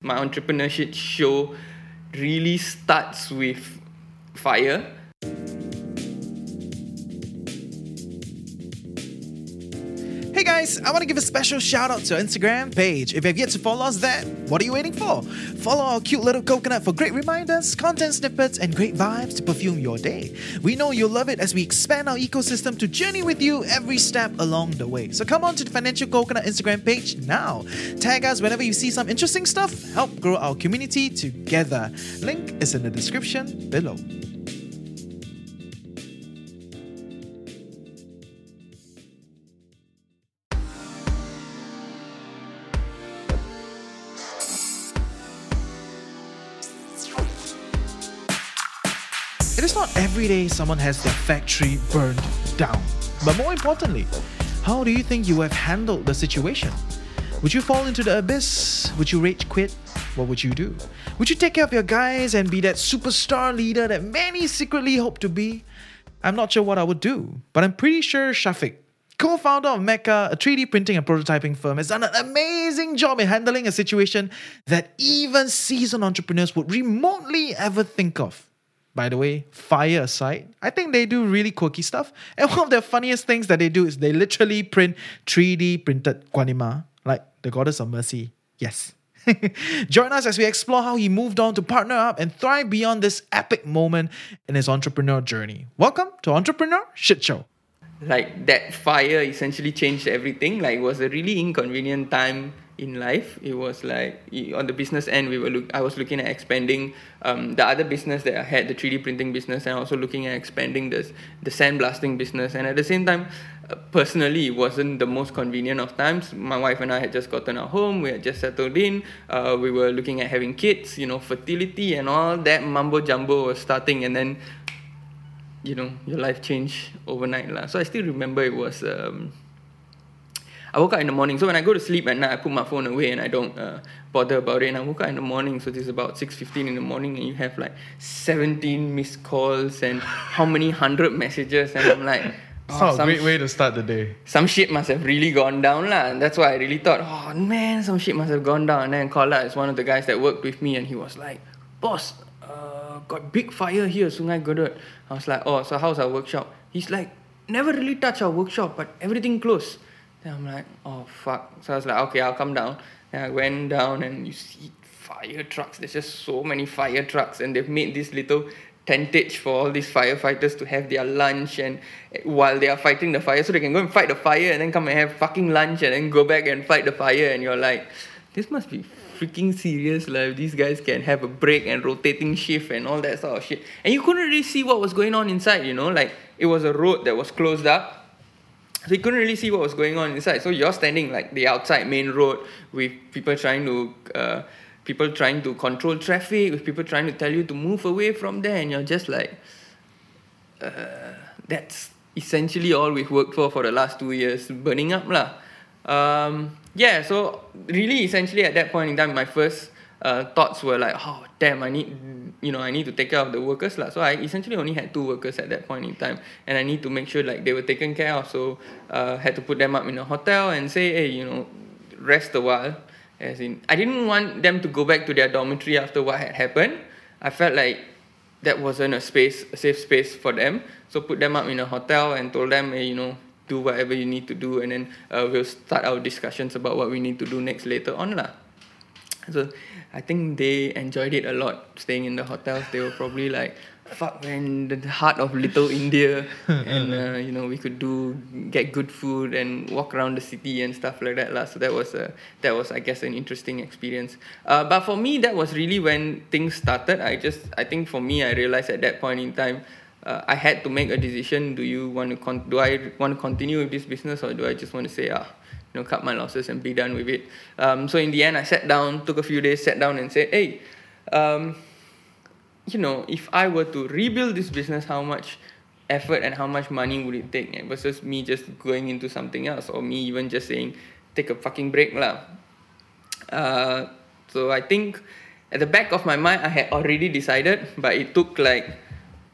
my entrepreneurship show really starts with fire. Guys, I want to give a special shout out to our Instagram page. If you have yet to follow us there, what are you waiting for? Follow our cute little coconut for great reminders, content snippets, and great vibes to perfume your day. We know you'll love it as we expand our ecosystem to journey with you every step along the way. So come on to the Financial Coconut Instagram page now. Tag us whenever you see some interesting stuff. Help grow our community together. Link is in the description below. Every day someone has their factory burned down. But more importantly, how do you think you have handled the situation? Would you fall into the abyss? Would you rage quit? What would you do? Would you take care of your guys and be that superstar leader that many secretly hope to be? I'm not sure what I would do, but I'm pretty sure Shafiq, co founder of Mecca, a 3D printing and prototyping firm, has done an amazing job in handling a situation that even seasoned entrepreneurs would remotely ever think of. By the way, fire aside, I think they do really quirky stuff. And one of the funniest things that they do is they literally print 3D printed Guanima, like the goddess of mercy. Yes. Join us as we explore how he moved on to partner up and thrive beyond this epic moment in his entrepreneur journey. Welcome to Entrepreneur Shit Show. Like that fire essentially changed everything. Like it was a really inconvenient time in life. It was like on the business end, we were look. I was looking at expanding um, the other business that I had, the 3D printing business, and also looking at expanding the the sandblasting business. And at the same time, uh, personally, it wasn't the most convenient of times. My wife and I had just gotten our home. We had just settled in. Uh, we were looking at having kids. You know, fertility and all that mumbo jumbo was starting, and then. You know, your life changed overnight. La. So I still remember it was um, I woke up in the morning. So when I go to sleep at night, I put my phone away and I don't uh, bother about it. And I woke up in the morning. So this is about six fifteen in the morning, and you have like seventeen missed calls and how many hundred messages, and I'm like. Oh, some great way to start the day. Some shit must have really gone down lah. And that's why I really thought, oh man, some shit must have gone down. And then Kola is one of the guys that worked with me, and he was like, boss, got big fire here, Sungei Kadut. I was like, oh, so how's our workshop? He's like, never really touch our workshop, but everything closed. Then I'm like, oh fuck. So I was like, okay, I'll come down. And I went down and you see fire trucks. There's just so many fire trucks, and they've made this little tentage for all these firefighters to have their lunch and while they are fighting the fire so they can go and fight the fire and then come and have fucking lunch and then go back and fight the fire and you're like this must be freaking serious like these guys can have a break and rotating shift and all that sort of shit and you couldn't really see what was going on inside you know like it was a road that was closed up so you couldn't really see what was going on inside. So you're standing like the outside main road with people trying to uh, people trying to control traffic, with people trying to tell you to move away from there, and you're just like, uh, that's essentially all we've worked for for the last two years, burning up lah. Um, yeah, so really, essentially at that point in time, my first uh, thoughts were like, oh damn, I need you know I need to take care of the workers lah. So I essentially only had two workers at that point in time, and I need to make sure like they were taken care of. So uh, had to put them up in a hotel and say, hey, you know, rest a while. As in, I didn't want them to go back to their dormitory after what had happened. I felt like that wasn't a space, a safe space for them. So put them up in a hotel and told them, hey, you know, do whatever you need to do, and then uh, we'll start our discussions about what we need to do next later on lah. So I think they enjoyed it a lot staying in the hotels. They were probably like, "Fuck, man, the heart of little India," and uh, you know we could do get good food and walk around the city and stuff like that, lah. So that was a that was I guess an interesting experience. Uh, but for me, that was really when things started. I just I think for me, I realized at that point in time. Uh, I had to make a decision. Do you want to con- do I want to continue with this business or do I just want to say ah you know, cut my losses and be done with it. Um, so in the end, I sat down, took a few days, sat down and said, hey, um, you know, if I were to rebuild this business, how much effort and how much money would it take versus me just going into something else or me even just saying, take a fucking break lah. Uh, so I think at the back of my mind, I had already decided, but it took like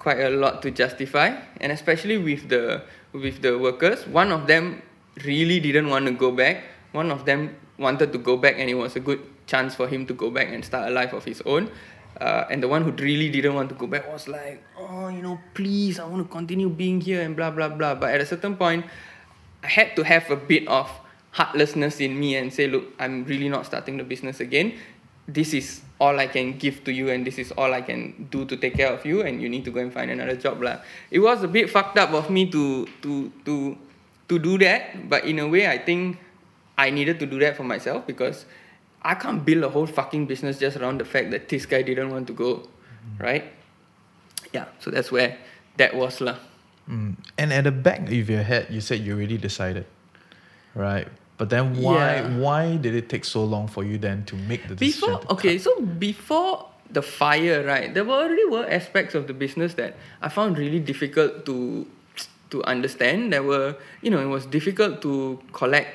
quite a lot to justify, and especially with the with the workers. One of them really didn't want to go back. One of them wanted to go back, and it was a good chance for him to go back and start a life of his own. Uh, and the one who really didn't want to go back was like, oh, you know, please, I want to continue being here and blah, blah, blah. But at a certain point, I had to have a bit of heartlessness in me and say, look, I'm really not starting the business again. This is all I can give to you, and this is all I can do to take care of you, and you need to go and find another job. Lah. It was a bit fucked up of me to to to to do that, but in a way, I think I needed to do that for myself because I can't build a whole fucking business just around the fact that this guy didn't want to go, right? Yeah, so that's where that was lah. Mm. And at the back of your head, you said you already decided, right? But then why Yeah. why did it take so long for you then to make the decision? Before, okay, so before the fire, right, there were already were aspects of the business that I found really difficult to to understand. There were, you know, it was difficult to collect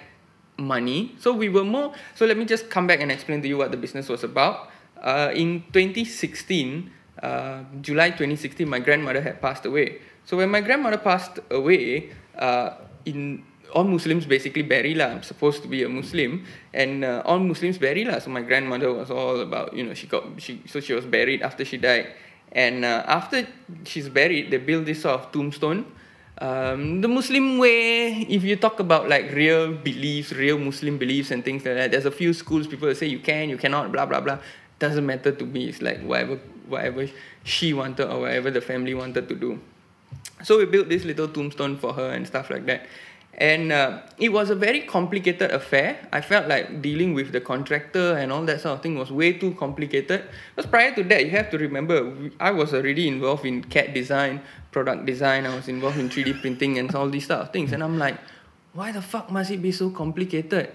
money. So we were more. So let me just come back and explain to you what the business was about. Uh, in 2016, uh, July 2016, my grandmother had passed away. So when my grandmother passed away, uh, in all Muslims basically bury lah. I'm supposed to be a Muslim, and uh, all Muslims bury lah. So my grandmother was all about you know she got she so she was buried after she died, and uh, after she's buried, they build this sort of tombstone. Um, the Muslim way, if you talk about like real beliefs, real Muslim beliefs and things like that, there's a few schools people say you can, you cannot, blah blah blah. Doesn't matter to me. It's like whatever whatever she wanted or whatever the family wanted to do. So we built this little tombstone for her and stuff like that. And uh, it was a very complicated affair. I felt like dealing with the contractor and all that sort of thing was way too complicated. Because prior to that, you have to remember, I was already involved in CAD design, product design, I was involved in 3D printing and all these sort of things. And I'm like, why the fuck must it be so complicated?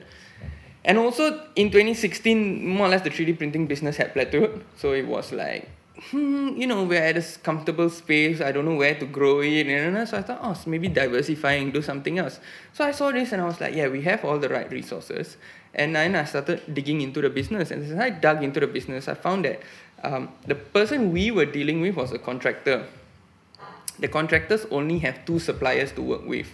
And also in 2016, more or less the 3D printing business had plateaued. So it was like, hmm, you know, we're at this comfortable space. I don't know where to grow it. And so I thought, oh, so maybe diversifying, do something else. So I saw this and I was like, yeah, we have all the right resources. And then I started digging into the business. And as I dug into the business, I found that um, the person we were dealing with was a contractor the contractors only have two suppliers to work with.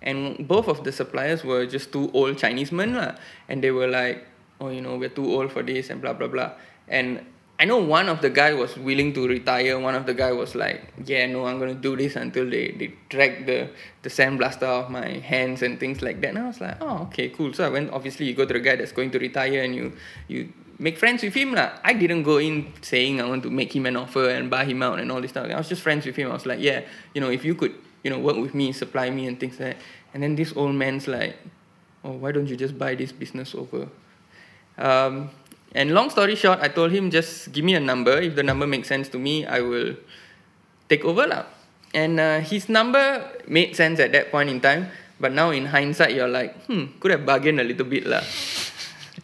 And both of the suppliers were just two old Chinese men. lah. And they were like, oh, you know, we're too old for this and blah, blah, blah. And I know one of the guy was willing to retire. One of the guy was like, yeah, no, I'm to do this until they, they drag the, the sandblaster off my hands and things like that. And I was like, oh, okay, cool. So I went, obviously, you go to the guy that's going to retire and you, you make friends with him. lah. I didn't go in saying I want to make him an offer and buy him out and all this stuff. I was just friends with him. I was like, yeah, you know, if you could, you know, work with me, supply me and things like that. And then this old man's like, oh, why don't you just buy this business over? Um, and long story short, I told him just give me a number. If the number makes sense to me, I will take over lah. And uh, his number made sense at that point in time. But now in hindsight, you're like, hmm, could have bargained a little bit lah.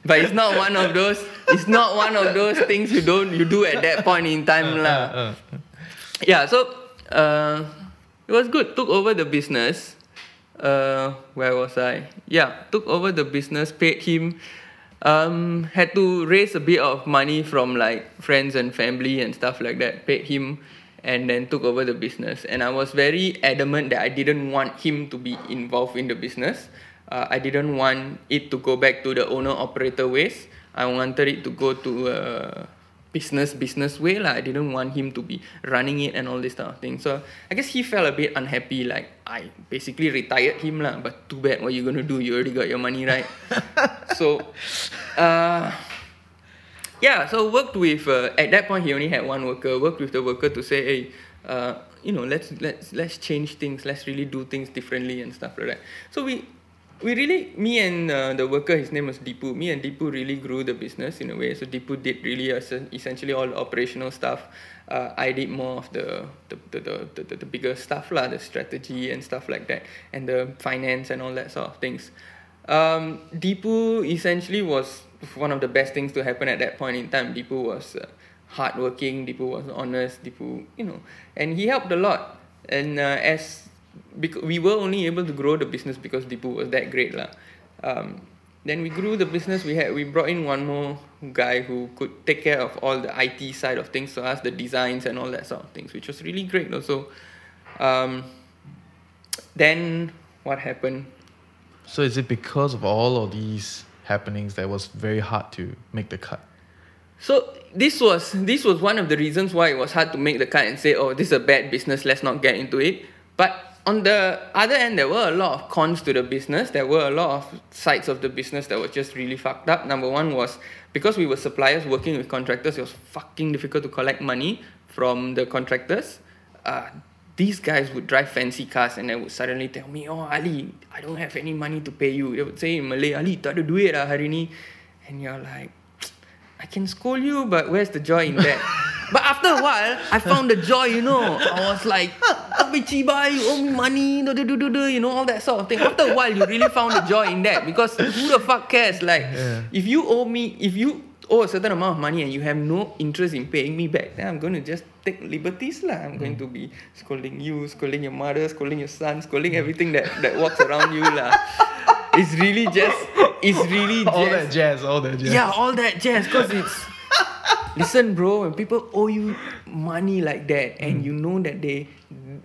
But it's not one of those. It's not one of those things you don't you do at that point in time lah. Uh, Yeah, so uh, it was good. Took over the business. Uh, where was I? Yeah, took over the business. Paid him. Um, had to raise a bit of money from like friends and family and stuff like that. Paid him, and then took over the business. And I was very adamant that I didn't want him to be involved in the business. Uh, I didn't want it to go back to the owner operator ways. I wanted it to go to uh, business business way lah. I didn't want him to be running it and all this kind of thing. So I guess he felt a bit unhappy. Like I basically retired him lah. But too bad. What you gonna do? You already got your money right. so, uh, yeah. So worked with. Uh, at that point, he only had one worker. Worked with the worker to say, hey, uh, you know, let's let's let's change things. Let's really do things differently and stuff like that. So we we really, me and uh, the worker, his name was Deepu. Me and Deepu really grew the business in a way. So Deepu did really essen- essentially all the operational stuff. Uh, I did more of the the, the, the, the, the, bigger stuff, lah, the strategy and stuff like that, and the finance and all that sort of things. Um, essentially was one of the best things to happen at that point in time. Deepu was uh, hardworking, Deepu was honest, Deepu, you know, and he helped a lot. And uh, as because we were only able to grow the business because Deepu was that great lah. Um, then we grew the business. We had we brought in one more guy who could take care of all the IT side of things, so us the designs and all that sort of things, which was really great also. Um, then what happened? so is it because of all of these happenings that it was very hard to make the cut? So this was this was one of the reasons why it was hard to make the cut and say, oh, this is a bad business. Let's not get into it. But on the other end, there were a lot of cons to the business. There were a lot of sides of the business that were just really fucked up. Number one was because we were suppliers working with contractors, it was fucking difficult to collect money from the contractors. Uh, these guys would drive fancy cars and they would suddenly tell me, Oh, Ali, I don't have any money to pay you. They would say in Malay, Ali, tak ada duit lah hari ni. And you're like, I can scold you, but where's the joy in that? but after a while, I found the joy, you know. I was like, Abi Chiba, you owe me money, do, do, do, do, do, you know, all that sort of thing. After a while, you really found the joy in that because who the fuck cares? Like, Yeah. if you owe me, if you owe a certain amount of money and you have no interest in paying me back, then I'm going to just take liberties lah. I'm going mm. to be scolding you, scolding your mother, scolding your son, scolding everything that, that walks around you lah. It's really just, it's really. All that jazz, all that jazz. Yeah, all that jazz. Because it's. Listen, bro, when people owe you money like that and you know that they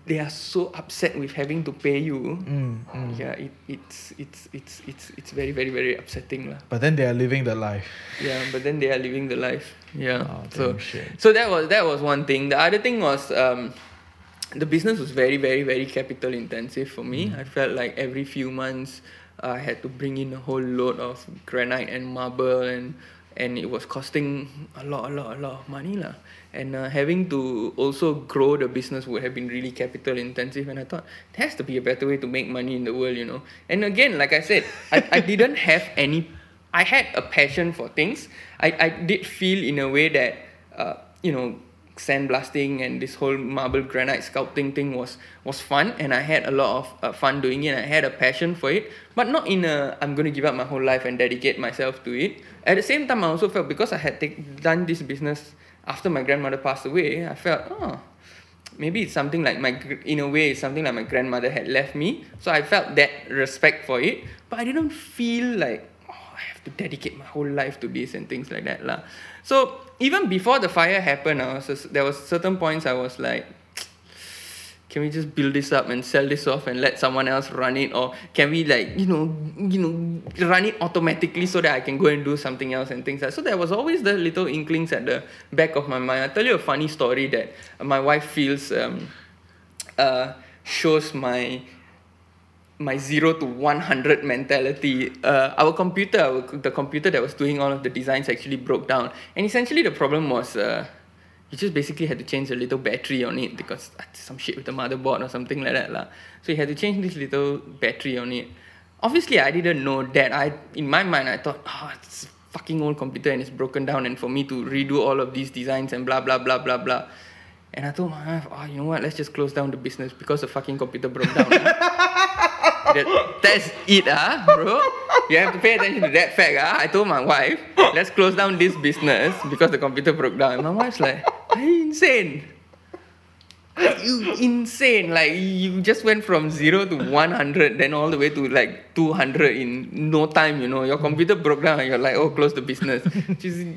they are so upset with having to pay you, Mm, mm. yeah, it, it's it's it's it's it's very very very upsetting lah. But then they are living the life. Yeah, but then they are living the life. Yeah. Oh, so shit. so that was that was one thing. The other thing was um, the business was very very very capital intensive for me. I felt like every few months I had to bring in a whole load of granite and marble and and it was costing a lot a lot a lot of money lah. And uh, having to also grow the business would have been really capital intensive. And I thought there has to be a better way to make money in the world, you know. And again, like I said, I, I didn't have any I had a passion for things. I, I did feel in a way that, uh, you know, sandblasting and this whole marble granite sculpting thing was was fun and I had a lot of uh, fun doing it. I had a passion for it, but not in a I'm going to give up my whole life and dedicate myself to it. At the same time, I also felt because I had take, done this business after my grandmother passed away, I felt oh maybe it's something like my in a way it's something like my grandmother had left me so i felt that respect for it but i didn't feel like oh, i have to dedicate my whole life to this and things like that lah. so even before the fire happened I was there was certain points i was like can we just build this up and sell this off and let someone else run it or can we like you know you know run it automatically so that i can go and do something else and things like that. so there was always the little inklings at the back of my mind i'll tell you a funny story that my wife feels um, uh, shows my my zero to 100 mentality uh, our computer our, the computer that was doing all of the designs actually broke down. And essentially the problem was uh, you just basically had to change a little battery on it because uh, some shit with the motherboard or something like that lah. so you had to change this little battery on it. Obviously i didn't know that. I in my mind i thought oh it's a fucking old computer and it's broken down and for me to redo all of these designs and blah blah blah blah blah. And i told my wife oh you know what? Let's just close down the business because the fucking computer broke down that, that's it, ah, bro. You have to pay attention to that fact, ah. I told my wife, let's close down this business because the computer broke down. And my wife's like, are you insane? Are you insane? Like you just went from zero to one hundred, then all the way to like two hundred in no time. You know, your computer broke down, and you're like, oh, close the business.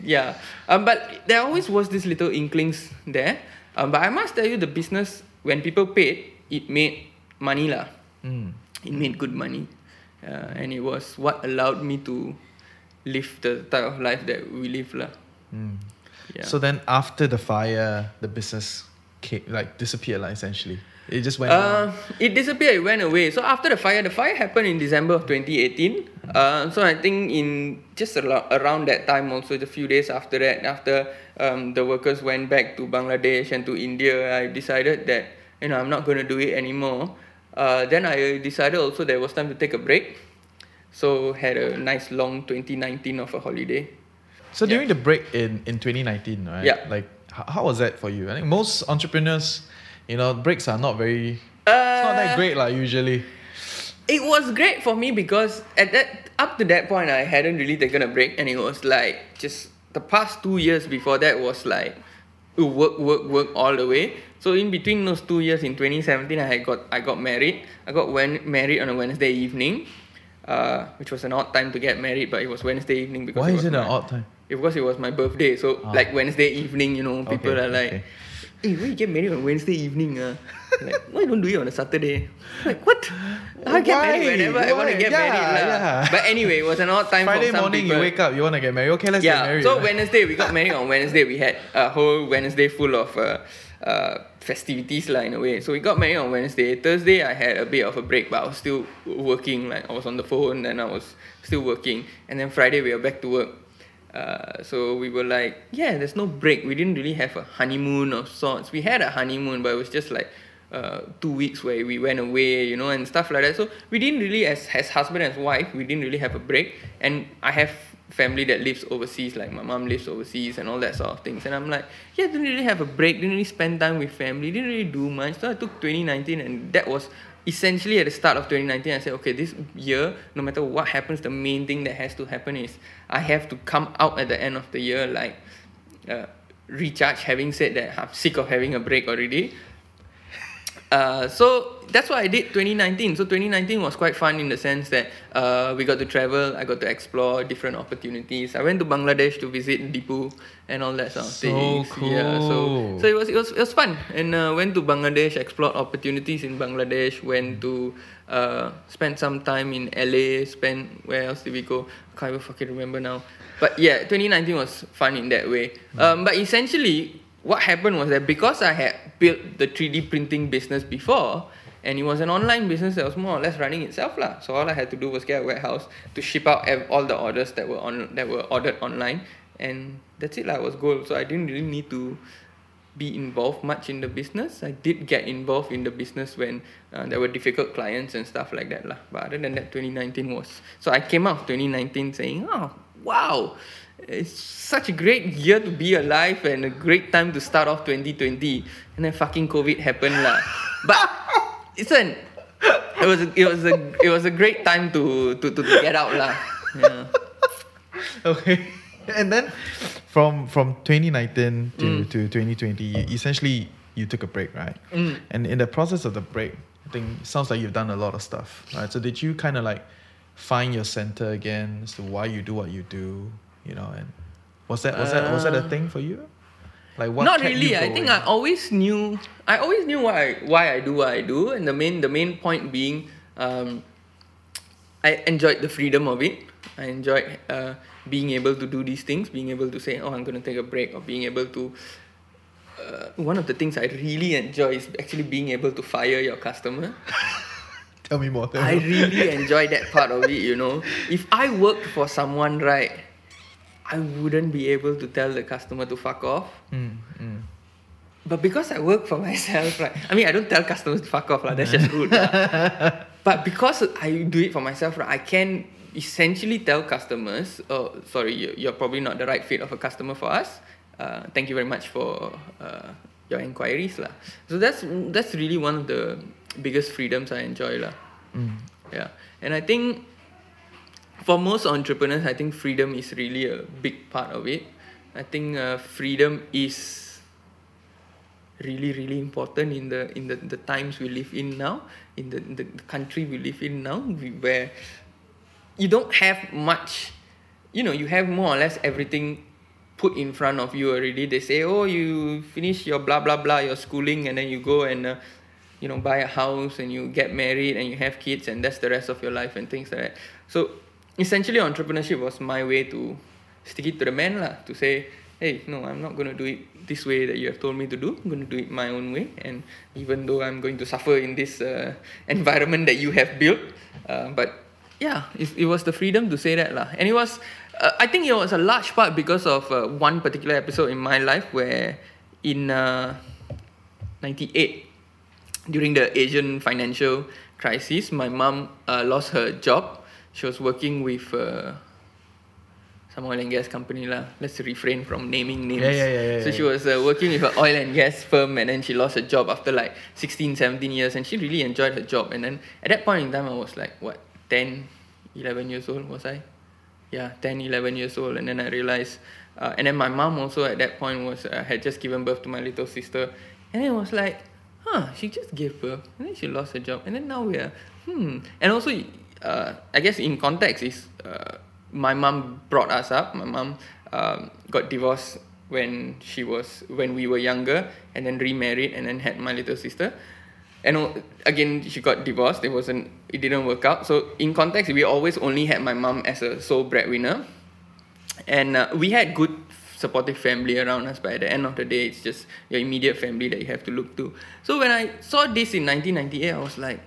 Yeah. Um, but there always was this little inklings there. Um, but I must tell you, the business when people paid, it made money lah Mm. It made good money uh, and it was what allowed me to live the type of life that we live lah. Mm. Yeah. So then after the fire, the business came, like disappeared, like, essentially. It just went Uh, it disappeared. It went away. So after the fire, the fire happened in December of 2018. Uh, so I think in just around that time, also a few days after that, after um, the workers went back to Bangladesh and to India, I decided that you know I'm not going to do it anymore. Uh, then I decided also there was time to take a break. So had a nice long 2019 of a holiday. So yeah. during the break in, in 2019, right? Yeah. Like, how, how was that for you? I think most entrepreneurs, you know, breaks are not very, it's not Uh, that great, like, usually. It was great for me because at that up to that point I hadn't really taken a break and it was like just the past two years before that was like work work work all the way. So in between those two years in 2017 I had got I got married. I got when, married on a Wednesday evening, uh, which was an odd time to get married, but it was Wednesday evening because Why it is it an odd time? Because it was my birthday. So Ah. like Wednesday evening, you know, people Okay, are like okay. Hey, why you get married on Wednesday evening? Uh? like, why don't do it on a Saturday? Like, what? I get Why? married whenever I want to get Yeah, married. lah. yeah. But anyway, it was an odd time Friday for some morning, people. you wake up, you want to get married. Okay, let's get Yeah, married. so? Wednesday, we got married on Wednesday. We had a whole Wednesday full of uh, uh, festivities lah in a way. So we got married on Wednesday. Thursday, I had a bit of a break, but I was still working. Like I was on the phone and I was still working. And then Friday, we were back to work. Uh, so we were like, yeah, there's no break. We didn't really have a honeymoon of sorts. We had a honeymoon, but it was just like uh, two weeks where we went away, you know, and stuff like that. So we didn't really, as as husband and wife, we didn't really have a break. And I have family that lives overseas, like my mom lives overseas and all that sort of things. And I'm like, yeah, didn't really have a break, didn't really spend time with family, didn't really do much. So I took 2019, and that was essentially at the start of 2019. I said, okay, this year, no matter what happens, the main thing that has to happen is I have to come out at the end of the year like uh, recharge. Having said that, I'm sick of having a break already. Uh, so that's what I did 2019. So 2019 was quite fun in the sense that uh, we got to travel, I got to explore different opportunities. I went to Bangladesh to visit Dipu and all that sort of So things. Yeah, so so it was it was it was fun and uh, went to Bangladesh, explored opportunities in Bangladesh. Went to uh, spend some time in LA. Spent where else did we go? I can't even fucking remember now. But yeah, 2019 was fun in that way. Um, but essentially, what happened was that because I had built the 3D printing business before, and it was an online business that was more or less running itself lah. So all I had to do was get a warehouse to ship out all the orders that were on that were ordered online, and that's it lah. Was goal. So I didn't really need to be involved much in the business. I did get involved in the business when uh, there were difficult clients and stuff like that lah. But other than that, 2019 was so I came out of 2019 saying, oh wow, it's such a great year to be alive and a great time to start off 2020. And then fucking COVID happened lah. But listen, it was a, it was a it was a great time to to to, to get out lah. Yeah. okay. And then from from 2019 to, Mm. to 2020, you, essentially you took a break, right? Mm. And in the process of the break, I think it sounds like you've done a lot of stuff, right? So did you kind of like find your center again as to why you do what you do, you know? And was that was that was that a Uh, thing for you? Like what? Not really. You I think going? I always knew. I always knew why I, why I do what I do, and the main the main point being, um, I enjoyed the freedom of it. I enjoyed uh, being able to do these things, being able to say, "Oh, I'm going to take a break," or being able to. Uh, one of the things I really enjoy is actually being able to fire your customer. Tell me more. Tell I me really enjoy that part of it, you know. If I worked for someone right, I wouldn't be able to tell the customer to fuck off. Mm, mm. But because I work for myself, right? I mean, I don't tell customers to fuck off, lah. That's just rude. but because I do it for myself, right, I can essentially tell customers, oh, sorry, you- you're probably not the right fit of a customer for us. Uh, thank you very much for uh, your inquiries, lah. So that's that's really one of the biggest freedoms I enjoy, lah. Mm. Yeah, and I think for most entrepreneurs, I think freedom is really a big part of it. I think uh, freedom is really really important in the in the, the times we live in now in the, the, the country we live in now we, where you don't have much you know you have more or less everything put in front of you already they say oh you finish your blah blah blah your schooling and then you go and uh, you know buy a house and you get married and you have kids and that's the rest of your life and things like that so essentially entrepreneurship was my way to stick it to the man lah to say hey no i'm not going to do it this way that you have told me to do. I'm going to do it my own way. And even though i'm going to suffer in this uh, environment that you have built uh, but yeah it, it was the freedom to say that lah. And it was uh, i think it was a large part because of uh, one particular episode in my life where in uh, 98 during the asian financial crisis my mom uh, lost her job she was working with uh, some oil and gas company lah. Let's refrain from naming names. Yeah, yeah, yeah, yeah, so she was uh, working with an oil and gas firm, and then she lost her job after like 16, 17 years, and she really enjoyed her job. And then at that point in time, I was like what 10, 11 years old was I? Yeah, 10, 11 years old, and then I realized. Uh, and then my mom also at that point was uh, had just given birth to my little sister, and it was like, huh, she just gave birth, and then she lost her job, and then now we are, hmm. And also, uh, I guess in context is uh, my mom brought us up. My mom um, got divorced when she was when we were younger, and then remarried, and then had my little sister. And again, she got divorced. It wasn't. It didn't work out. So in context, we always only had my mom as a sole breadwinner, and uh, we had good supportive family around us. But at the end of the day, it's just your immediate family that you have to look to. So when I saw this in 1998, I was like,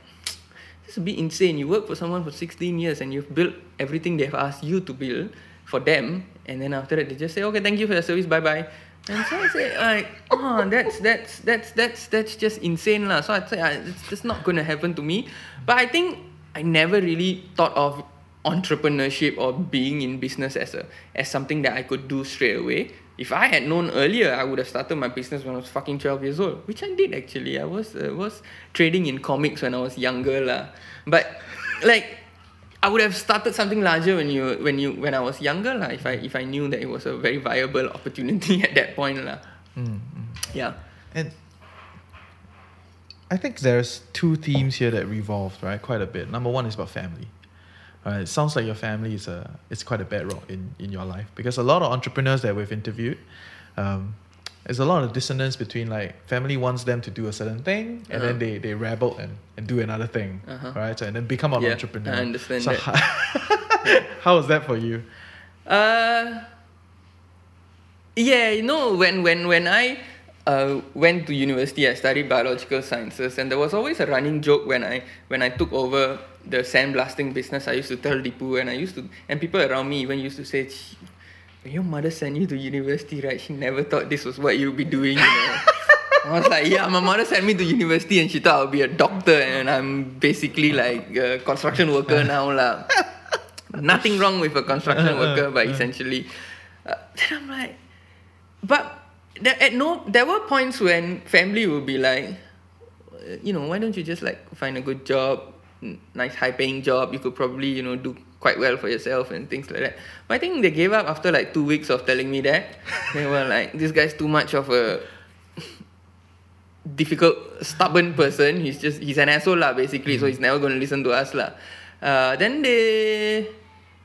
is a bit insane. You work for someone for 16 years and you've built everything they've asked you to build for them, and then after that they just say, okay, thank you for your service, bye bye. And so I say, like, oh, that's that's that's that's that's just insane, lah. So I say, I, it's just not gonna happen to me. But I think I never really thought of entrepreneurship or being in business as a as something that I could do straight away. If I had known earlier, I would have started my business when I was fucking 12 years old, which I did actually. I was uh, was trading in comics when I was younger lah. But like I would have started something larger when you when you when I was younger lah. If I if I knew that it was a very viable opportunity at that point lah. Yeah. And I think there's two themes here that revolved, right? Quite a bit. Number one is about family. Right? It sounds like your family is a it's quite a bedrock in, in your life because a lot of entrepreneurs that we've interviewed, um, there's a lot of dissonance between like family wants them to do a certain thing and then Uh-huh. they, they rebel and, and do another thing, Uh-huh. right? So, and then become an Yeah, entrepreneur. I understand so. How, how was that for you? Uh, yeah, you know, when when when I uh, went to university, I studied biological sciences, and there was always a running joke when I when I took over the sandblasting business. I used to tell Dipu, and I used to, and people around me even used to say, "When your mother sent you to university, right? She never thought this was what you'd be doing." You know? I was like, yeah, my mother sent me to university and she thought I'll be a doctor and I'm basically like a construction worker uh-huh. now lah. Nothing wrong with a construction uh-huh, worker, but uh-huh. essentially, uh, then I'm like, but there, at no, there were points when family would be like, you know, why don't you just like find a good job, nice high paying job? You could probably, you know, do quite well for yourself and things like that. But I think they gave up after like two weeks of telling me that. they were like, this guy's too much of a difficult, stubborn person. He's just he's an asshole lah, basically. So he's never going to listen to us lah. Uh, then they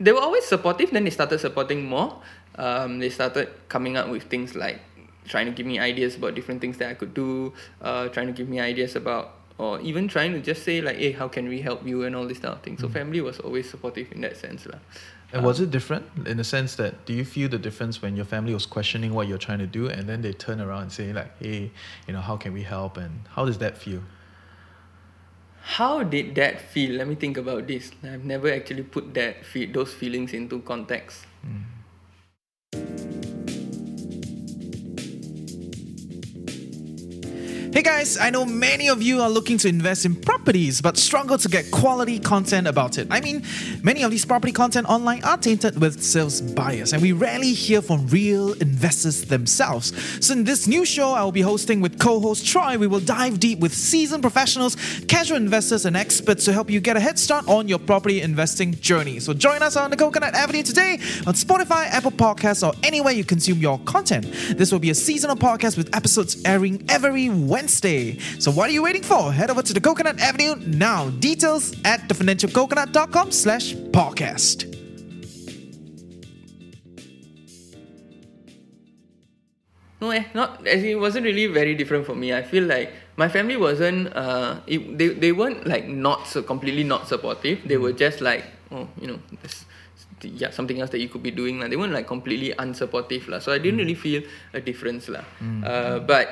they were always supportive. Then they started supporting more. Um, they started coming up with things like trying to give me ideas about different things that I could do. Uh, trying to give me ideas about or even trying to just say like, hey, how can we help you and all this kind of thing. So mm. family was always supportive in that sense lah. And was it different in the sense that do you feel the difference when your family was questioning what you're trying to do and then they turn around and say like, hey, you know, how can we help and how does that feel? How did that feel? Let me think about this. I've never actually put that those feelings into context. Mm. Hey guys, I know many of you are looking to invest in properties but struggle to get quality content about it. I mean, many of these property content online are tainted with sales bias and we rarely hear from real investors themselves. So in this new show I will be hosting with co-host Troy, we will dive deep with seasoned professionals, casual investors and experts to help you get a head start on your property investing journey. So join us on the Coconut Avenue today on Spotify, Apple Podcasts or anywhere you consume your content. This will be a seasonal podcast with episodes airing every Wednesday. So what are you waiting for? Head over to the Coconut Avenue now. Details at thefinancialcoconut.com slash podcast. No, eh, not as it wasn't really very different for me. I feel like my family wasn't. Uh, it, they they weren't like not so completely not supportive. They were just like, oh, you know, there's, yeah, something else that you could be doing. Like, they weren't like completely unsupportive lah. So I didn't really feel a difference lah. Uh, but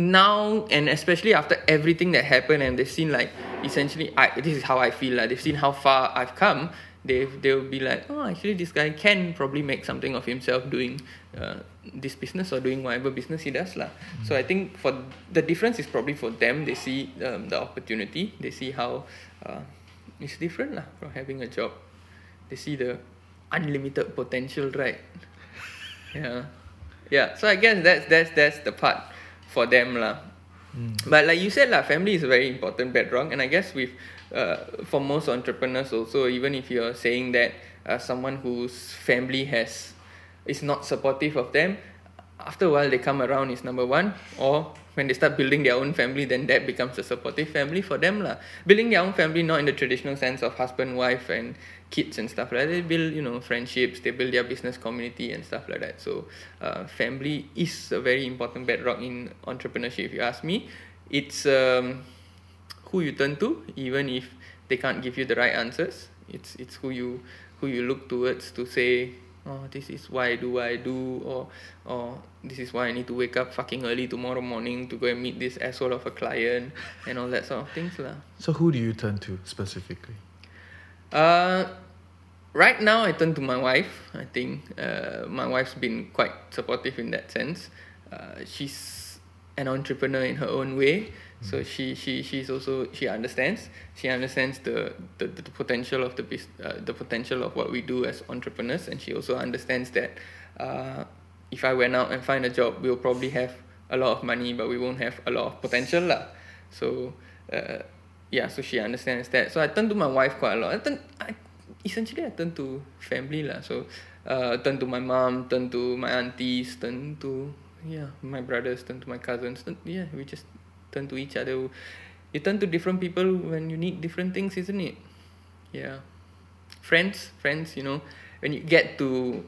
now and especially after everything that happened and they've seen like essentially, I this is how I feel like they've seen how far I've come. They they'll be like, oh, actually this guy can probably make something of himself doing uh, this business or doing whatever business he does lah. So I think for the difference is probably for them. They see um, the opportunity. They see how uh, it's different lah from having a job. They see the unlimited potential, right? yeah, yeah. So I guess that's that's that's the part for them lah. But like you said lah, family is a very important bedrock, and I guess with uh, for most entrepreneurs also, even if you're saying that uh, someone whose family has is not supportive of them, after a while they come around is number one or when they start building their own family then that becomes a supportive family for them lah. Building their own family not in the traditional sense of husband wife and kids and stuff like that. They build you know friendships they build their business community and stuff like that. So uh, family is a very important bedrock in entrepreneurship if you ask me. It's um, who you turn to even if they can't give you the right answers. It's it's who you who you look towards to say oh this is why do I do or or this is why I need to wake up fucking early tomorrow morning to go and meet this asshole of a client and all that sort of things lah. So who do you turn to specifically? Uh, right now I turn to my wife. I think uh, my wife's been quite supportive in that sense. Uh, she's an entrepreneur in her own way, so she she she's also she understands. She understands the the, the potential of the uh, the potential of what we do as entrepreneurs, and she also understands that uh, if I went out and find a job, we'll probably have a lot of money, but we won't have a lot of potential lah. So. Uh, yeah, so she understands that. So I turn to my wife quite a lot. I turn, I, essentially, I turn to family lah. So, uh, turn to my mom, turn to my aunties, turn to yeah my brothers, turn to my cousins. Turn, yeah, we just turn to each other. You turn to different people when you need different things, isn't it? Yeah, friends, friends. You know, when you get to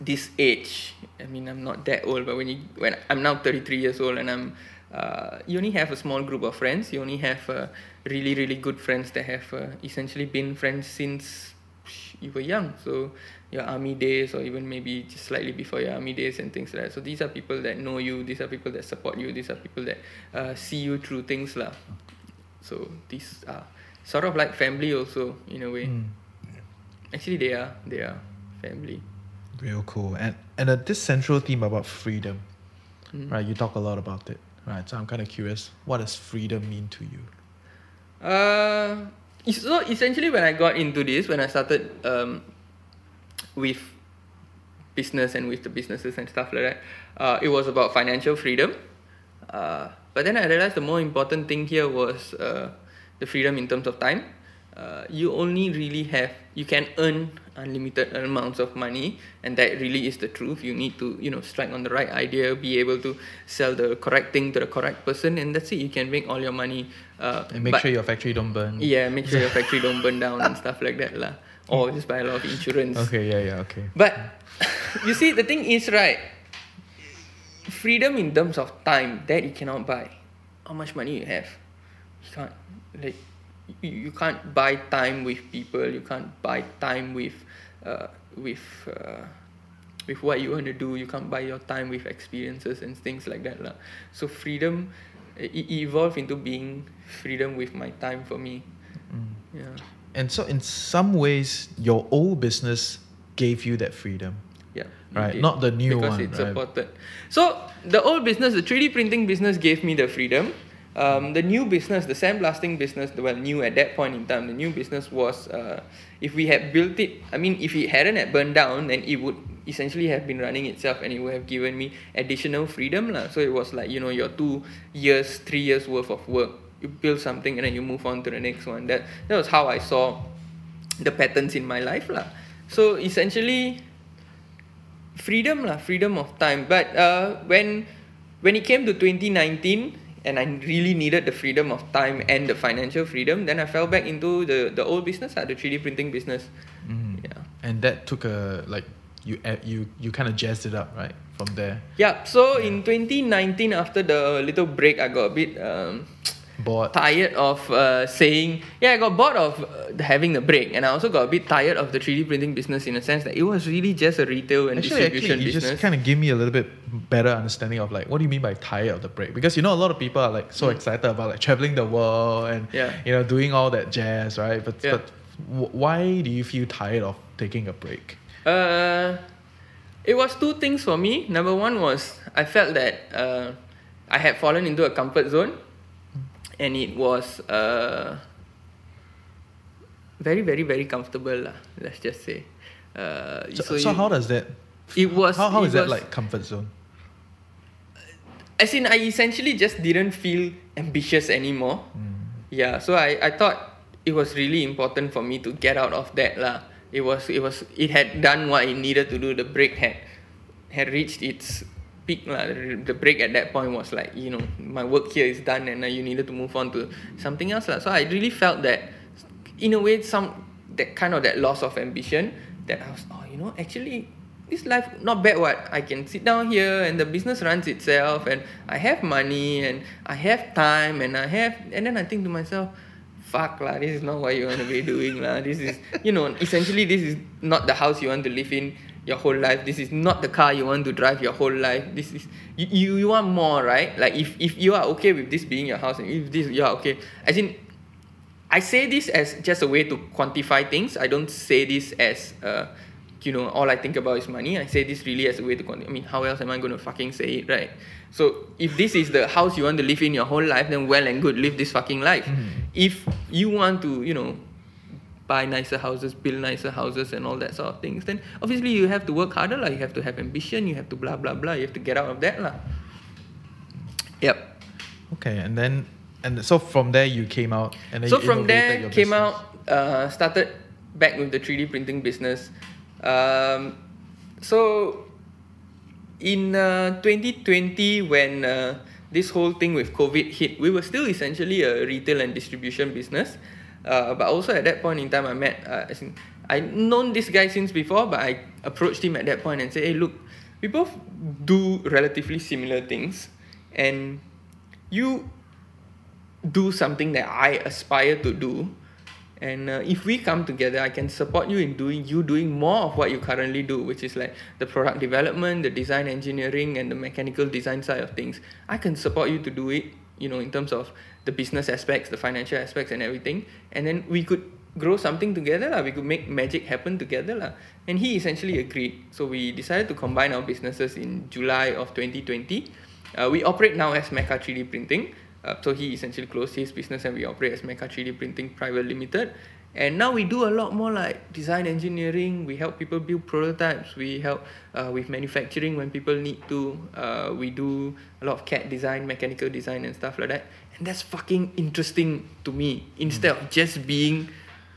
this age, I mean, I'm not that old, but when you when I'm now 33 years old and I'm uh, you only have a small group of friends. You only have uh, really, really good friends that have uh, essentially been friends since you were young. So your army days, or even maybe just slightly before your army days and things like that. So these are people that know you. These are people that support you. These are people that uh, see you through things, lah. So these are sort of like family also in a way. Mm. Actually, they are. They are family. Real cool. And and uh, this central theme about freedom, Mm. right? You talk a lot about it, right? So I'm kind of curious, what does freedom mean to you? Uh, so essentially, when I got into this, when I started um, with business and with the businesses and stuff like that, uh, it was about financial freedom. Uh, but then I realized the more important thing here was uh, the freedom in terms of time. Uh, you only really have you can earn unlimited amounts of money and that really is the truth you need to you know strike on the right idea be able to sell the correct thing to the correct person and that's it you can make all your money uh, And make but- sure your factory don't burn. yeah, make sure your factory don't burn down and stuff like that lah. Or just buy a lot of insurance. Okay, yeah, yeah, okay. But you see, the thing is right. Freedom in terms of time that you cannot buy. How much money you have, you can't like you, you can't buy time with people. You can't buy time with uh, with uh, with what you want to do. You can't buy your time with experiences and things like that lah. So freedom, it, evolved into being freedom with my time for me. Mm. Yeah. And so, in some ways, your old business gave you that freedom. Yeah. Right, did, not the new because one, it right? supported. So the old business, the 3D printing business, gave me the freedom. Um, the new business, the sandblasting business, well, new at that point in time, the new business was uh, if we had built it. I mean, if it hadn't had burned down, then it would essentially have been running itself, and it would have given me additional freedom, lah. So it was like you know your two years, three years worth of work. You build something and then you move on to the next one. That that was how I saw the patterns in my life, lah. So essentially, freedom lah freedom of time but uh, when when it came to 2019 and I really needed the freedom of time and the financial freedom then I fell back into the the old business uh, the 3D printing business Mm. yeah And that took a like you you you kind of jazzed it up, right? From there, yeah so in 2019 after the little break I got a bit um, bought. tired of uh, saying yeah I got bored of uh, having the break and I also got a bit tired of the 3D printing business in a sense that it was really just a retail and Actually, distribution actually, you business just kind of give me a little bit better understanding of like what do you mean by tired of the break? Because you know a lot of people are like so excited about like traveling the world and Mm. Yeah. you know doing all that jazz, right? But Yeah. but w- why do you feel tired of taking a break? Uh, it was two things for me. Number one was I felt that uh, I had fallen into a comfort zone, and it was uh, very, very, very comfortable. lah. Let's just say. Uh, So, so, you- how does that? it was? How, how is that like comfort zone? As in, I essentially just didn't feel ambitious anymore. Yeah, so I, I thought it was really important for me to get out of that lah. It was it was it had done what it needed to do. The break had had reached its peak lah. The, break at that point was like you know my work here is done and uh, you needed to move on to something else lah. So I really felt that in a way some that kind of that loss of ambition that I was oh you know actually this life not bad what I can sit down here and the business runs itself and I have money and I have time and I have and then I think to myself fuck lah this is not what you want to be doing lah this is you know essentially this is not the house you want to live in your whole life. This is not the car you want to drive your whole life. This is you, you, want more right? Like if, if you are okay with this being your house and if this you are okay. As in I say this as just a way to quantify things. I don't say this as uh, you know all I think about is money. I say this really as a way to quantify I mean how else am I going to fucking say it right? So if this is the house you want to live in your whole life then well and good live this fucking life. If you want to you know buy nicer houses build nicer houses and all that sort of things then obviously you have to work harder lah. You have to have ambition you have to blah blah blah. You have to get out of that lah. Yep Okay, and then and so from there you came out and then so from there came out uh, started back with the 3d printing business. Um, so in uh, 2020 when uh, this whole thing with covid hit we were still essentially a retail and distribution business uh, but also at that point in time i met uh, as in, i known this guy since before but i approached him at that point and said hey look we both do relatively similar things and you do something that I aspire to do, and uh, if we come together, I can support you in doing you doing more of what you currently do, which is like the product development, the design engineering, and the mechanical design side of things. I can support you to do it, you know, in terms of the business aspects, the financial aspects, and everything, and then we could grow something together lah. We could make magic happen together lah. And he essentially agreed. So we decided to combine our businesses in July of 2020. Uh, we operate now as Mecha 3D Printing. Uh, so he essentially closed his business and we operate as Mecha 3D Printing Private Limited. And now we do a lot more like design engineering. We help people build prototypes. We help uh, with manufacturing when people need to. Uh, we do a lot of CAD design, mechanical design, and stuff like that. And that's fucking interesting to me instead of just being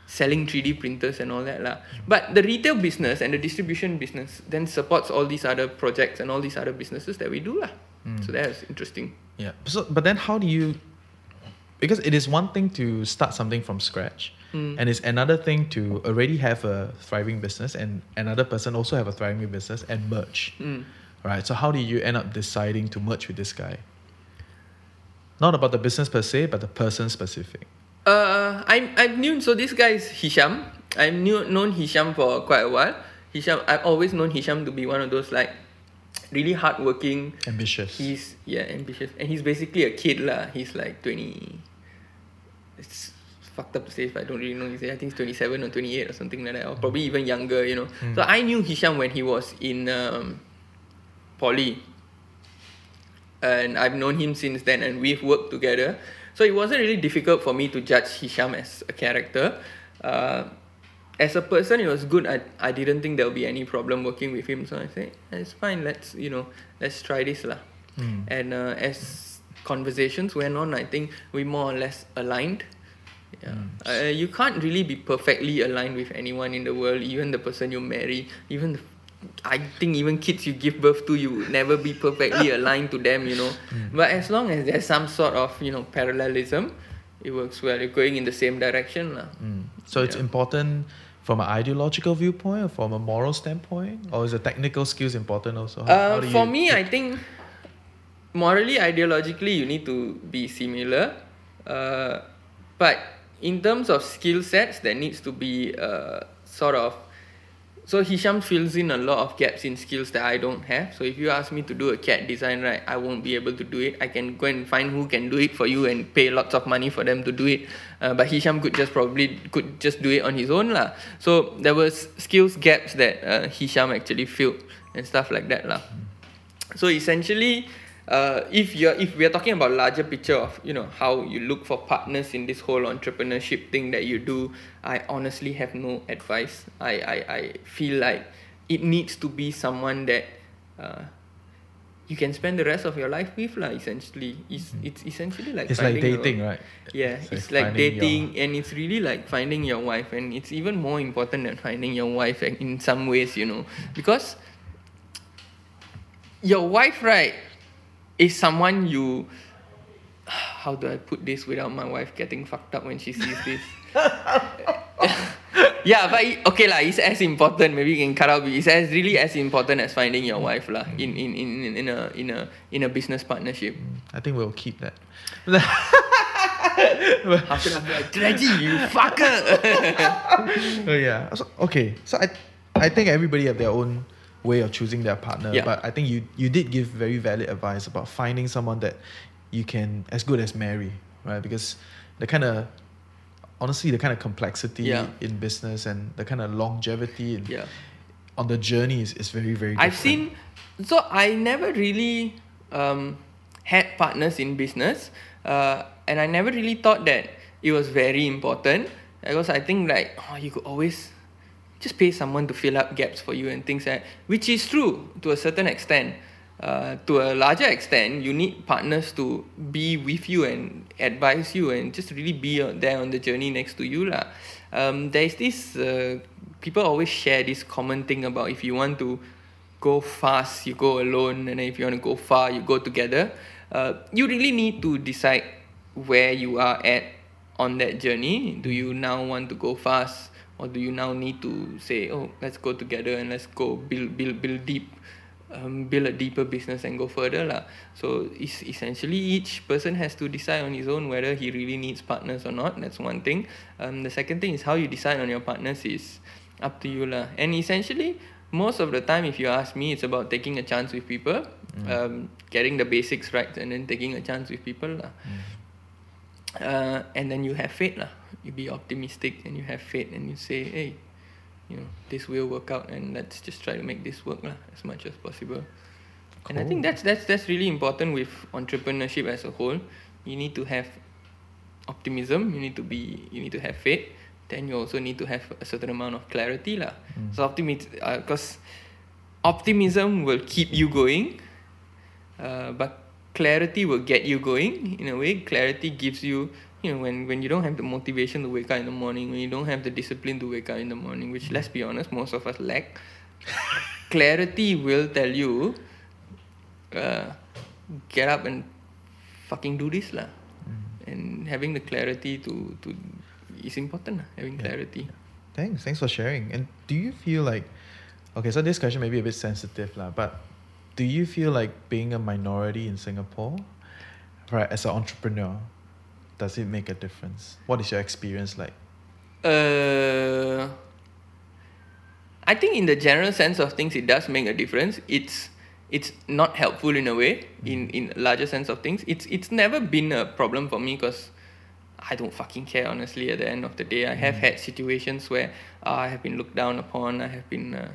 selling 3D printers and all that lah. But the retail business and the distribution business then supports all these other projects and all these other businesses that we do lah. So that's interesting. Yeah. So, but then how do you? Because it is one thing to start something from scratch, Mm. and it's another thing to already have a thriving business, and another person also have a thriving business and merge. Mm. Right. So how do you end up deciding to merge with this guy? Not about the business per se, but the person specific. Uh, I'm I've known so this guy is Hisham. I've knew known Hisham for quite a while. Hisham, I've always known Hisham to be one of those like really hardworking. Ambitious. He's yeah ambitious, and he's basically a kid lah. He's like twenty. It's fucked up to say, but I don't really know. He's I think he's twenty seven or twenty eight or something like that, or probably even younger. You know. So I knew Hisham when he was in um, poly, and I've known him since then, and we've worked together. So it wasn't really difficult for me to judge Hisham as a character. Uh, as a person, it was good. I, I didn't think there would be any problem working with him. So I said, it's fine. Let's you know, let's try this lah. Mm. And uh, as conversations went on, I think we more or less aligned. Yeah. Uh, you can't really be perfectly aligned with anyone in the world, even the person you marry, even the, I think even kids you give birth to, you would never be perfectly aligned to them, you know. But as long as there's some sort of, you know, parallelism, it works well. You're going in the same direction. lah. Mm. So it's Yeah. important from an ideological viewpoint or from a moral standpoint, or is the technical skills important also? How- how Uh, do for me, I think morally, ideologically, you need to be similar. Uh, but in terms of skill sets, there needs to be uh, sort of. So Hisham fills in a lot of gaps in skills that I don't have. So if you ask me to do a CAD design, right, I won't be able to do it. I can go and find who can do it for you and pay lots of money for them to do it. Uh, but Hisham could just probably could just do it on his own lah. So there was skills gaps that uh, Hisham actually filled and stuff like that lah. So essentially, uh, if you're if we're talking about larger picture of you know how you look for partners in this whole entrepreneurship thing that you do, I honestly have no advice. I I, I feel like it needs to be someone that uh, you can spend the rest of your life with lah. Essentially, it's it's essentially like It's like finding your- dating, right? yeah, It's it's, like like dating, and it's really like finding your wife, and it's even more important than finding your wife and in some ways, you know, because your wife, right, is someone you. How do I put this without my wife getting fucked up when she sees this? yeah, but it- okay lah. It's as important. Maybe you can cut out. It's as really as important as finding your wife lah. In in, in, in, in a in a in a business partnership. I think we'll keep that. After that, I'll be like, Reggie, you fucker. Oh yeah. So, okay. So I, I think everybody have their own way of choosing their partner. Yeah. But I think you you did give very valid advice about finding someone that you can as good as marry, right? Because the kind of honestly the kind of complexity Yeah. in business and the kind of longevity in, yeah. on the journey is, is very very. I've seen. So I never really um, had partners in business, uh, and I never really thought that it was very important because I think like oh, you could always just pay someone to fill up gaps for you and things like that which is true to a certain extent. Uh, to a larger extent, you need partners to be with you and advise you and just really be there on the journey next to you. lah. Um, there's this, uh, people always share this common thing about if you want to go fast, you go alone, and if you want to go far, you go together. Uh, you really need to decide where you are at on that journey. Do you now want to go fast, or do you now need to say, "Oh, let's go together and let's go build, build, build deep, um, build a deeper business and go further, lah." So it's essentially each person has to decide on his own whether he really needs partners or not. That's one thing. Um, the second thing is how you decide on your partners is up to you lah. And essentially, most of the time, if you ask me, it's about taking a chance with people, um, getting the basics right, and then taking a chance with people lah. Uh, and then you have faith lah. You be optimistic and you have faith and you say, hey, you know, this will work out, and let's just try to make this work lah as much as possible. And I think that's that's that's really important with entrepreneurship as a whole. You need to have optimism. You need to be. You need to have faith. Then you also need to have a certain amount of clarity, lah. So optimism, because optimism will keep you going, uh, but clarity will get you going. In a way, clarity gives you. You know, when, when you don't have the motivation to wake up in the morning, when you don't have the discipline to wake up in the morning, which let's be honest, most of us lack, clarity will tell you, uh, get up and fucking do this lah. And having the clarity to to is important lah. Having Yeah. clarity. Thanks, thanks for sharing. And do you feel like, okay, so this question may be a bit sensitive, lah, but do you feel like being a minority in Singapore, right, as an entrepreneur, does it make a difference? What is your experience like? Uh, I think in the general sense of things, it does make a difference. It's it's not helpful in a way. In in larger sense of things, it's it's never been a problem for me because I don't fucking care honestly. At the end of the day, I have had situations where uh, I have been looked down upon. I have been. Uh,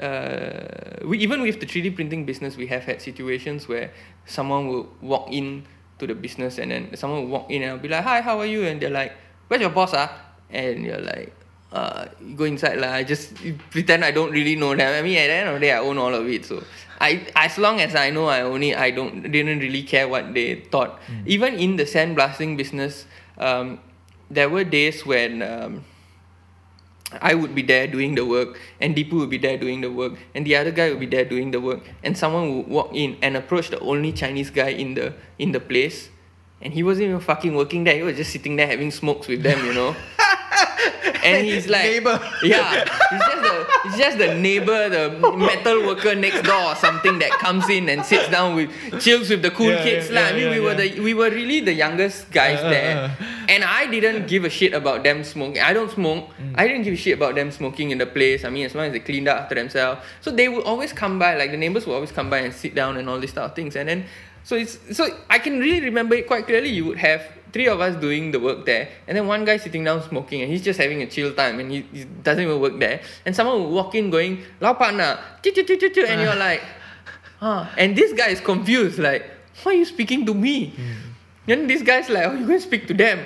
uh, we even with the 3D printing business, we have had situations where someone will walk in to the business and then someone will walk in and I'll be like, "Hi, how are you?" And they're like, "Where's your boss?" Ah, and you're like, uh, you go inside lah. I just pretend I don't really know them. I mean, at the end of the day, I own all of it. So I, as long as I know I it, I don't didn't really care what they thought. Even in the sandblasting business, um, there were days when. Um, I would be there doing the work, and Deepu would be there doing the work, and the other guy would be there doing the work, and someone would walk in and approach the only Chinese guy in the in the place, and he wasn't even fucking working there. He was just sitting there having smokes with them, you know. And he's like, Neighbor. yeah, he's just the he's just the neighbor, the metal worker next door or something that comes in and sits down with chills with the cool Yeah, kids yeah, lah. I mean, yeah, we were the we were really the youngest guys Uh, uh, there. uh. And I didn't give a shit about them smoking. I don't smoke. Mm. I didn't give a shit about them smoking in the place. I mean, as long as they cleaned up after themselves. So they would always come by, like the neighbors would always come by and sit down and all these type of things. And then, so it's so I can really remember it quite clearly. You would have three of us doing the work there, and then one guy sitting down smoking, and he's just having a chill time, and he, he doesn't even work there. And someone will walk in going, "Lao partner," and you're like, huh. And this guy is confused, like, why are you speaking to me? Hmm. Then this guy's like, oh, you go and speak to them.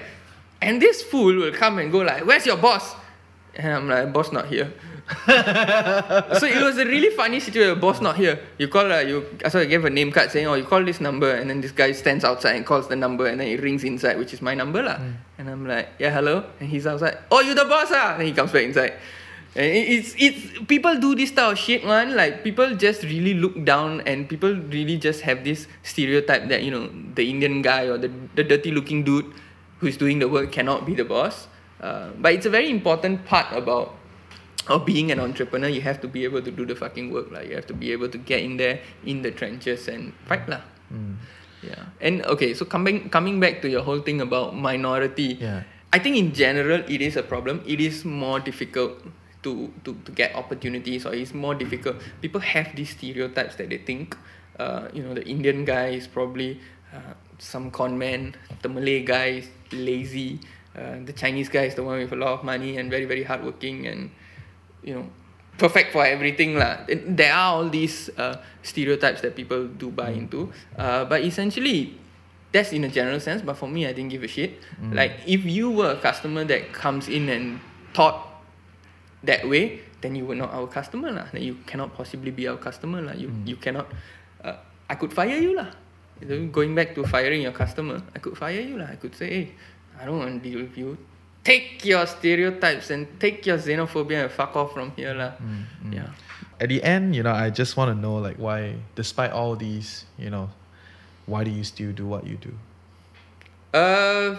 And this fool will come and go like, where's your boss? And I'm like, boss not here. so it was a really funny situation. Boss not here. You call uh, you. So I gave a name card saying, oh, you call this number, and then this guy stands outside and calls the number, and then it rings inside, which is my number lah. And I'm like, yeah, hello. And he's outside. Oh, you the boss ah? And he comes back inside. And it's it's people do this type of shit man. Like people just really look down and people really just have this stereotype that, you know, the Indian guy or the, the dirty looking dude who's doing the work cannot be the boss. Uh, but it's a very important part about of being an entrepreneur. You have to be able to do the fucking work. Like you have to be able to get in there in the trenches and fight lah. Yeah. And okay, so coming coming back to your whole thing about minority. Yeah. I think in general it is a problem. It is more difficult to, to, to get opportunities or it's more difficult. People have these stereotypes that they think uh, you know, the Indian guy is probably uh, some con man, the Malay guy is lazy, uh, the Chinese guy is the one with a lot of money and very, very hardworking and you know, perfect for everything lah. There are all these uh, stereotypes that people do buy into, uh, but essentially, that's in a general sense. But for me, I didn't give a shit. Like if you were a customer that comes in and thought that way, then you were not our customer lah. Then you cannot possibly be our customer lah. You you cannot. Uh, I could fire you lah. Going back to firing your customer, I could fire you lah. I could say, hey, I don't want to deal with you. Take your stereotypes and take your xenophobia and fuck off from here lah. Yeah. At the end, you know, I just want to know like why, despite all these, you know, why do you still do what you do? Uh,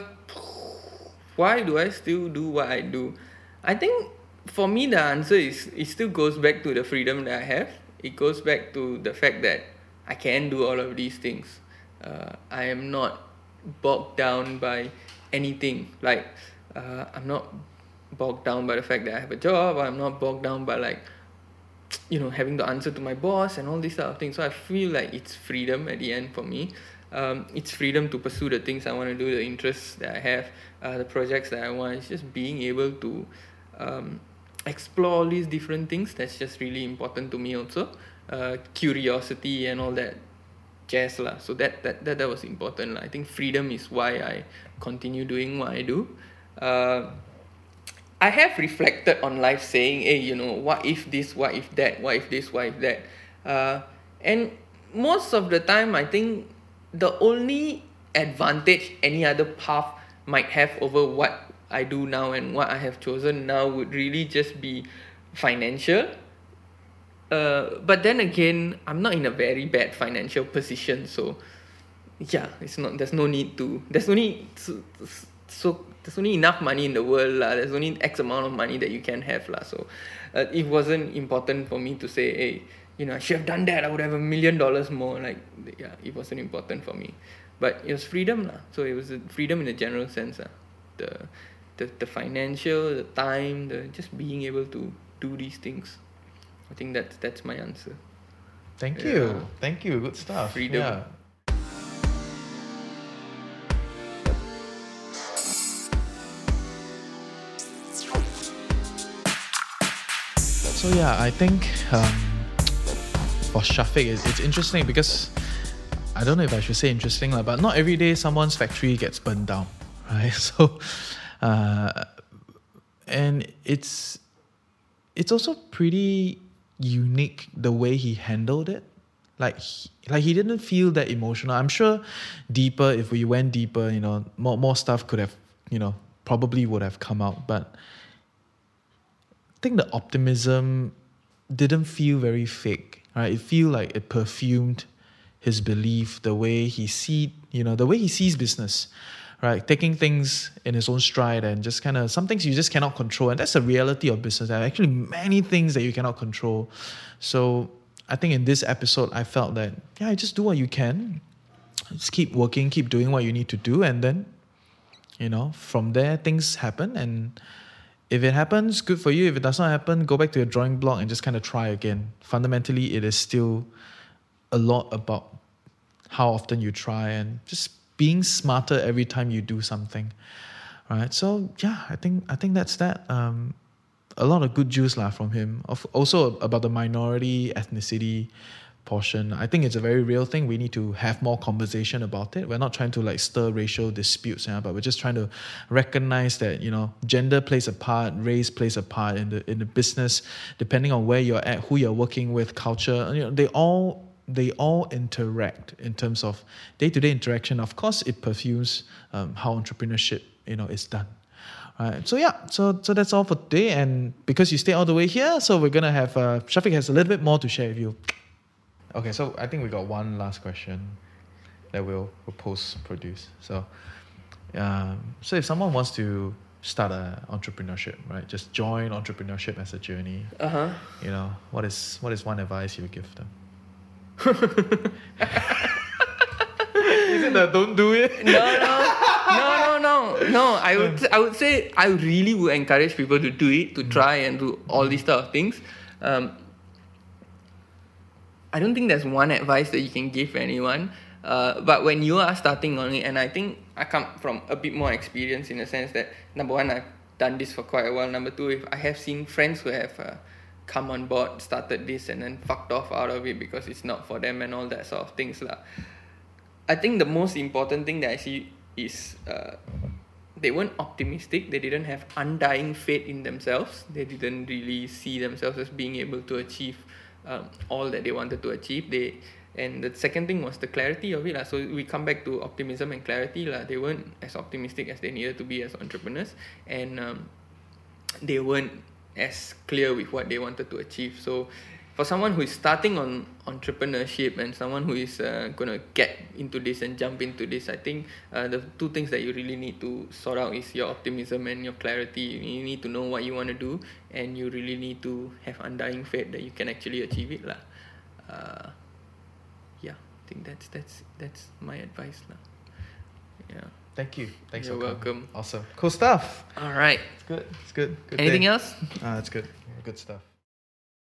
why do I still do what I do? I think for me the answer is it still goes back to the freedom that I have. It goes back to the fact that I can do all of these things. Uh, I am not bogged down by anything. Like uh, I'm not bogged down by the fact that I have a job. I'm not bogged down by like you know having to answer to my boss and all these sort of things. So I feel like it's freedom at the end for me. Um, it's freedom to pursue the things I want to do, the interests that I have, uh, the projects that I want. It's just being able to um, explore all these different things. That's just really important to me also. Uh, curiosity and all that jazz lah. So that that that, that was important lah. I think freedom is why I continue doing what I do. Uh, I have reflected on life saying, hey, you know, what if this, what if that, what if this, what if that. Uh, and most of the time, I think the only advantage any other path might have over what I do now and what I have chosen now would really just be financial. Uh, but then again, I'm not in a very bad financial position, so yeah, it's not. There's no need to. There's only so, so there's only enough money in the world lah. There's only X amount of money that you can have lah. So uh, it wasn't important for me to say, hey, you know, I should have done that. I would have a million dollars more. Like yeah, it wasn't important for me. But it was freedom lah. So it was freedom in a general sense lah. The the the financial, the time, the just being able to do these things. I think that's that's my answer. Thank Yeah. you. Thank you. Good stuff. Freedom. Yeah. So yeah, I think um, for Shafiq, it's, it's interesting because I don't know if I should say interesting, but not every day someone's factory gets burned down, right? So, uh, and it's it's also pretty unique the way he handled it. Like, he, like he didn't feel that emotional. I'm sure deeper, if we went deeper, you know, more more stuff could have, you know, probably would have come out. But think the optimism didn't feel very fake, right? It feel like it perfumed his belief, the way he see, you know, the way he sees business, right? Taking things in his own stride and just kind of some things you just cannot control, and that's the reality of business. There are actually many things that you cannot control. So I think in this episode, I felt that yeah, just do what you can, just keep working, keep doing what you need to do, and then, you know, from there things happen and if it happens, good for you. If it does not happen, go back to your drawing block and just kind of try again. Fundamentally, it is still a lot about how often you try and just being smarter every time you do something. Right. So yeah, I think I think that's that. Um, a lot of good juice lah from him. Of also about the minority ethnicity portion. I think it's a very real thing. We need to have more conversation about it. We're not trying to like stir racial disputes, yeah, but we're just trying to recognize that you know gender plays a part, race plays a part in the in the business. Depending on where you're at, who you're working with, culture, you know, they all they all interact in terms of day to day interaction. Of course, it perfumes um, how entrepreneurship you know is done. Right. So yeah, so so that's all for today. And because you stay all the way here, so we're gonna have uh Shafiq has a little bit more to share with you. Okay, so I think we got one last question that we'll, we'll post produce. So um, so if someone wants to start a entrepreneurship, right? Just join entrepreneurship as a journey. Uh huh. You know, what is what is one advice you would give them? is it that don't do it? no, no, no, no, no, no. I would, I would say, I really would encourage people to do it, to try and do all these type of things. Um, I don't think there's one advice that you can give anyone. Uh, but when you are starting on it, and I think I come from a bit more experience in the sense that number one, I've done this for quite a while. Number two, if I have seen friends who have uh, come on board, started this, and then fucked off out of it because it's not for them and all that sort of things. Lah. I think the most important thing that I see is uh, they weren't optimistic. They didn't have undying faith in themselves. They didn't really see themselves as being able to achieve um, all that they wanted to achieve. They and the second thing was the clarity of it. La. So we come back to optimism and clarity. La. They weren't as optimistic as they needed to be as entrepreneurs, and um, they weren't as clear with what they wanted to achieve. So for someone who is starting on entrepreneurship and someone who is uh, going to get into this and jump into this, I think uh, the two things that you really need to sort out is your optimism and your clarity. You need to know what you want to do, and you really need to have undying faith that you can actually achieve it. La. Uh, yeah, I think that's that's that's my advice. La. Yeah. Thank you. Thanks You're welcome. Awesome. Cool stuff. All right. It's good. It's good. good Anything thing. else? Ah, it's good. Good stuff.